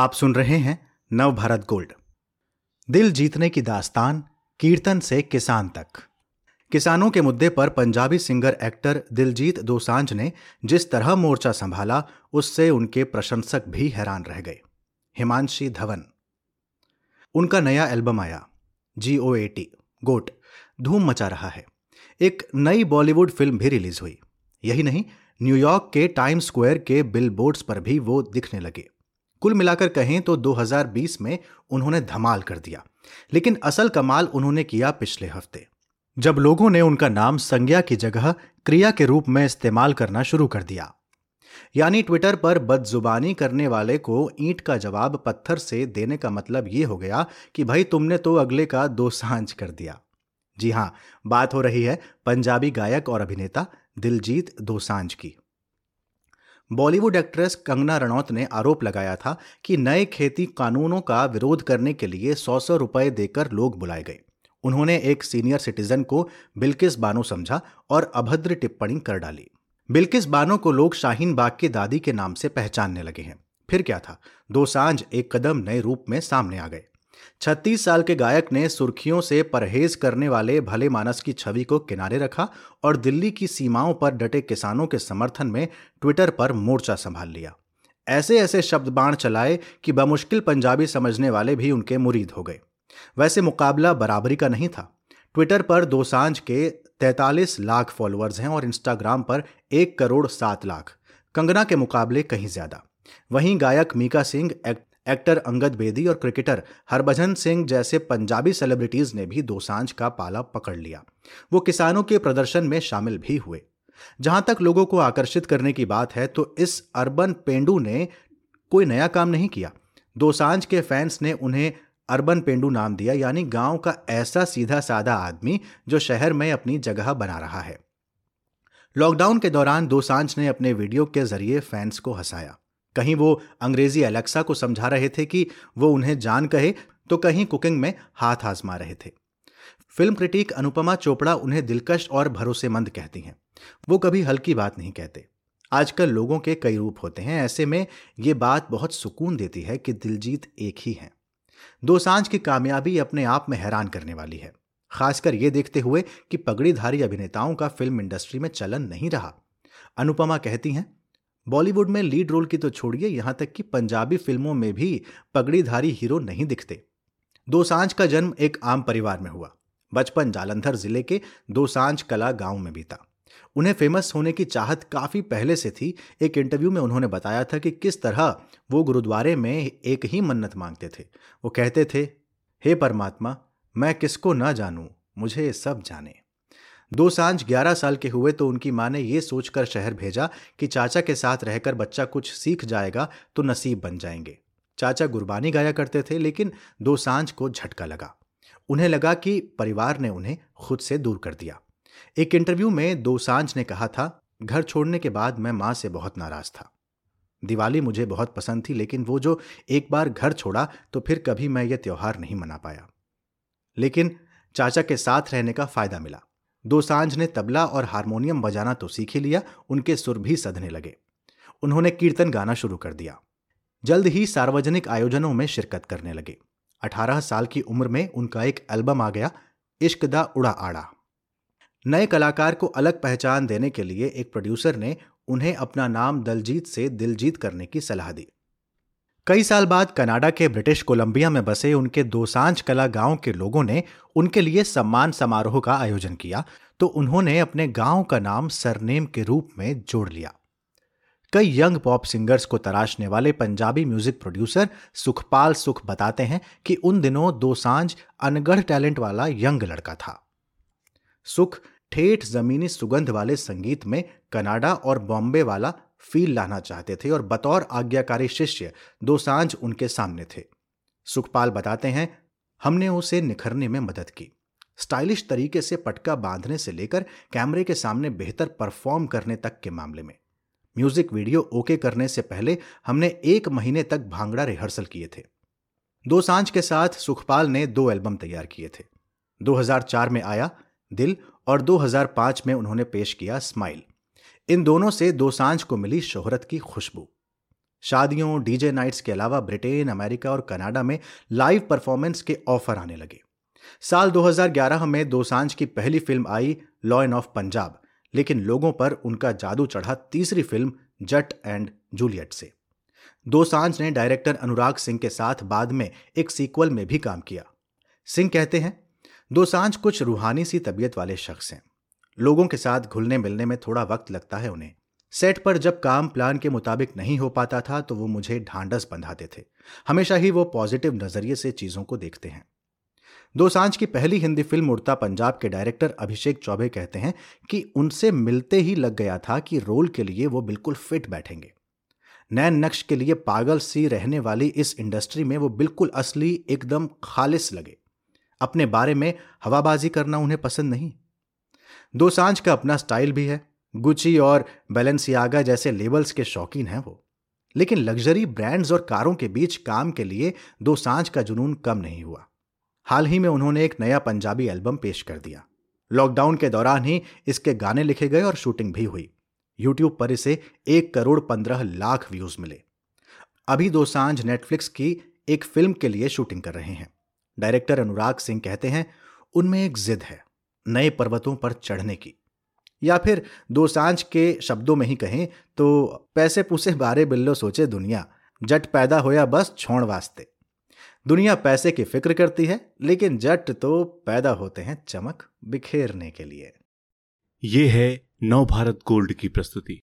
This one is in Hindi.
आप सुन रहे हैं नव भारत गोल्ड। दिल जीतने की दास्तान, कीर्तन से किसान तक। किसानों के मुद्दे पर पंजाबी सिंगर, एक्टर दिलजीत दोसांझ ने जिस तरह मोर्चा संभाला, उससे उनके प्रशंसक भी हैरान रह गए। हिमांशी धवन। उनका नया एल्बम आया जी ओ ए टी गोट, धूम मचा रहा है। एक नई बॉलीवुड फ़िल्म भी रिलीज़ हुई। यही नहीं, न्यूयॉर्क के टाइम स्क्वायर के बिल पर भी वो दिखने लगे। कुल मिलाकर कहें तो 2020 में उन्होंने धमाल कर दिया। लेकिन असल कमाल उन्होंने किया पिछले हफ़्ते। जब लोगों ने उनका नाम संज्ञा की जगह क्रिया के रूप में इस्तेमाल करना शुरू कर दिया। यानी ट्विटर पर बदजुबानी करने वाले को ईंट का जवाब पत्थर से देने का मतलब ये हो गया कि भाई तुमने तो अगले का दो साँझ कर दिया। जी हाँ, बात हो रही है पंजाबी गायक और अभिनेता दिलजीत दोसांझ की। बॉलीवुड एक्ट्रेस कंगना रनौत ने आरोप लगाया था कि नए खेती कानूनों का विरोध करने के लिए सौ सौ रुपए देकर लोग बुलाए गए। उन्होंने एक सीनियर सिटीजन को बिल्किस बानो समझा और अभद्र टिप्पणी कर डाली। बिल्किस बानो को लोग शाहीन बाग की दादी के नाम से पहचानने लगे हैं। फिर क्या था? दो साँझ एक कदम नए रूप में सामने आ गए। छत्तीस साल के गायक ने सुर्खियों से परहेज करने वाले भले मानस की छवि को किनारे रखा और दिल्ली की सीमाओं पर डटे किसानों के समर्थन में ट्विटर पर मोर्चा संभाल लिया। ऐसे ऐसे शब्द बाण चलाए कि बमुश्किल पंजाबी समझने वाले भी उनके मुरीद हो गए। वैसे मुकाबला बराबरी का नहीं था। ट्विटर पर दो साँझ के 43 लाख फॉलोअर्स हैं और इंस्टाग्राम पर एक करोड़ सात लाख। कंगना के मुकाबले कहीं ज़्यादा। वहीं गायक मीका सिंह एक्टर अंगद बेदी और क्रिकेटर हरभजन सिंह जैसे पंजाबी सेलिब्रिटीज ने भी दोसांझ का पाला पकड़ लिया। वो किसानों के प्रदर्शन में शामिल भी हुए। जहाँ तक लोगों को आकर्षित करने की बात है तो इस अर्बन पेंडू ने कोई नया काम नहीं किया। दोसांझ के फैंस ने उन्हें अर्बन पेंडू नाम दिया, यानी गाँव का ऐसा सीधा साधा आदमी जो शहर में अपनी जगह बना रहा है। लॉकडाउन के दौरान दोसांझ ने अपने वीडियो के ज़रिए फैंस को हंसाया। कहीं वो अंग्रेज़ी अलेक्सा को समझा रहे थे कि वो उन्हें जान कहे तो कहीं कुकिंग में हाथ आजमा रहे थे। फ़िल्म क्रिटिक अनुपमा चोपड़ा उन्हें दिलकश और भरोसेमंद कहती हैं। वो कभी हल्की बात नहीं कहते। आजकल लोगों के कई रूप होते हैं, ऐसे में ये बात बहुत सुकून देती है कि दिलजीत एक ही है। दो साँझ की कामयाबी अपने आप में हैरान करने वाली है। खासकर ये देखते हुए कि पगड़ीधारी अभिनेताओं का फ़िल्म इंडस्ट्री में चलन नहीं रहा। अनुपमा कहती हैं बॉलीवुड में लीड रोल की तो छोड़िए, यहाँ तक कि पंजाबी फ़िल्मों में भी पगड़ीधारी हीरो नहीं दिखते। दोसांझ का जन्म एक आम परिवार में हुआ। बचपन जालंधर ज़िले के दोसांझ कला गाँव में बीता। उन्हें फ़ेमस होने की चाहत काफ़ी पहले से थी। एक इंटरव्यू में उन्होंने बताया था कि किस तरह वो गुरुद्वारे में एक ही मन्नत मांगते थे। वो कहते थे, हे परमात्मा, मैं किसको ना जानूं, मुझे सब जाने। दो साँझ ग्यारह साल के हुए तो उनकी माँ ने यह सोचकर शहर भेजा कि चाचा के साथ रहकर बच्चा कुछ सीख जाएगा तो नसीब बन जाएँगे। चाचा गुरबानी गाया करते थे, लेकिन दो साँझ को झटका लगा। उन्हें लगा कि परिवार ने उन्हें खुद से दूर कर दिया। एक इंटरव्यू में दो साँझ ने कहा था, घर छोड़ने के बाद मैं माँ से बहुत नाराज़ था। दिवाली मुझे बहुत पसंद थी, लेकिन वो जो एक बार घर छोड़ा तो फिर कभी मैं ये त्यौहार नहीं मना पाया। लेकिन चाचा के साथ रहने का फ़ायदा मिला। दो साँझ ने तबला और हारमोनियम बजाना तो सीख ही लिया, उनके सुर भी सधने लगे। उन्होंने कीर्तन गाना शुरू कर दिया। जल्द ही सार्वजनिक आयोजनों में शिरकत करने लगे। अठारह साल की उम्र में उनका एक एल्बम आ गया, इश्क दा उड़ा आड़ा। नए कलाकार को अलग पहचान देने के लिए एक प्रोड्यूसर ने उन्हें अपना नाम दलजीत से दिलजीत करने की सलाह दी। कई साल बाद कनाडा के ब्रिटिश कोलंबिया में बसे उनके दोसांझ कला गाँव के लोगों ने उनके लिए सम्मान समारोह का आयोजन किया तो उन्होंने अपने गाँव का नाम सरनेम के रूप में जोड़ लिया। कई यंग पॉप सिंगर्स को तराशने वाले पंजाबी म्यूज़िक प्रोड्यूसर सुखपाल सुख बताते हैं कि उन दिनों दोसांझ अनगढ़ टैलेंट वाला यंग लड़का था। सुख, ठेठ जमीनी सुगंध वाले संगीत में कनाडा और बॉम्बे वाला फील लाना चाहते थे और बतौर आज्ञाकारी शिष्य दो साँझ उनके सामने थे। सुखपाल बताते हैं, हमने उसे निखरने में मदद की। स्टाइलिश तरीके से पटका बांधने से लेकर कैमरे के सामने बेहतर परफॉर्म करने तक के मामले में। म्यूज़िक वीडियो ओके करने से पहले हमने एक महीने तक भांगड़ा रिहर्सल किए थे। दो साँझ के साथ सुखपाल ने दो एल्बम तैयार किए थे। 2004 में आया दिल और 2005 में उन्होंने पेश किया स्माइल। इन दोनों से दोसांझ को मिली शोहरत की खुशबू। शादियों, डीजे नाइट्स के अलावा ब्रिटेन, अमेरिका और कनाडा में लाइव परफॉर्मेंस के ऑफ़र आने लगे। साल 2011 में दो दोसांझ की पहली फ़िल्म आई लॉयन ऑफ़ पंजाब, लेकिन लोगों पर उनका जादू चढ़ा तीसरी फ़िल्म जट एंड जूलियट से। दोसांझ ने डायरेक्टर अनुराग सिंह के साथ बाद में एक सीक्वल में भी काम किया। सिंह कहते हैं दोसांझ कुछ रूहानी सी तबीयत वाले शख्स हैं। लोगों के साथ घुलने मिलने में थोड़ा वक्त लगता है उन्हें। सेट पर जब काम प्लान के मुताबिक नहीं हो पाता था तो वो मुझे ढांडस बंधाते थे। हमेशा ही वो पॉजिटिव नज़रिए से चीज़ों को देखते हैं। दो साँझ की पहली हिंदी फ़िल्म उड़ता पंजाब के डायरेक्टर अभिषेक चौबे कहते हैं कि उनसे मिलते ही लग गया था कि रोल के लिए वो बिल्कुल फिट बैठेंगे। नैन नक्श के लिए पागल सी रहने वाली इस इंडस्ट्री में वो बिल्कुल असली, एकदम खालिस लगे। अपने बारे में हवाबाजी करना उन्हें पसंद नहीं। दो साँझ का अपना स्टाइल भी है। गुची और बैलेंसियागा जैसे लेबल्स के शौकीन हैं वो। लेकिन लग्जरी ब्रांड्स और कारों के बीच काम के लिए दो साँझ का जुनून कम नहीं हुआ। हाल ही में उन्होंने एक नया पंजाबी एल्बम पेश कर दिया। लॉकडाउन के दौरान ही इसके गाने लिखे गए और शूटिंग भी हुई। यूट्यूब पर इसे एक करोड़ पंद्रह लाख व्यूज़ मिले। अभी दो साँझ नेटफ्लिक्स की एक फ़िल्म के लिए शूटिंग कर रहे हैं। डायरेक्टर अनुराग सिंह कहते हैं, उनमें एक जिद है। नए पर्वतों पर चढ़ने की। या फिर दो साँझ के शब्दों में ही कहें तो पैसे पूसे बारे बिल्लो सोचे दुनिया, जट पैदा होया बस छोड़ वास्ते। दुनिया पैसे की फ़िक्र करती है, लेकिन जट तो पैदा होते हैं चमक बिखेरने के लिए। ये है नव भारत गोल्ड की प्रस्तुति।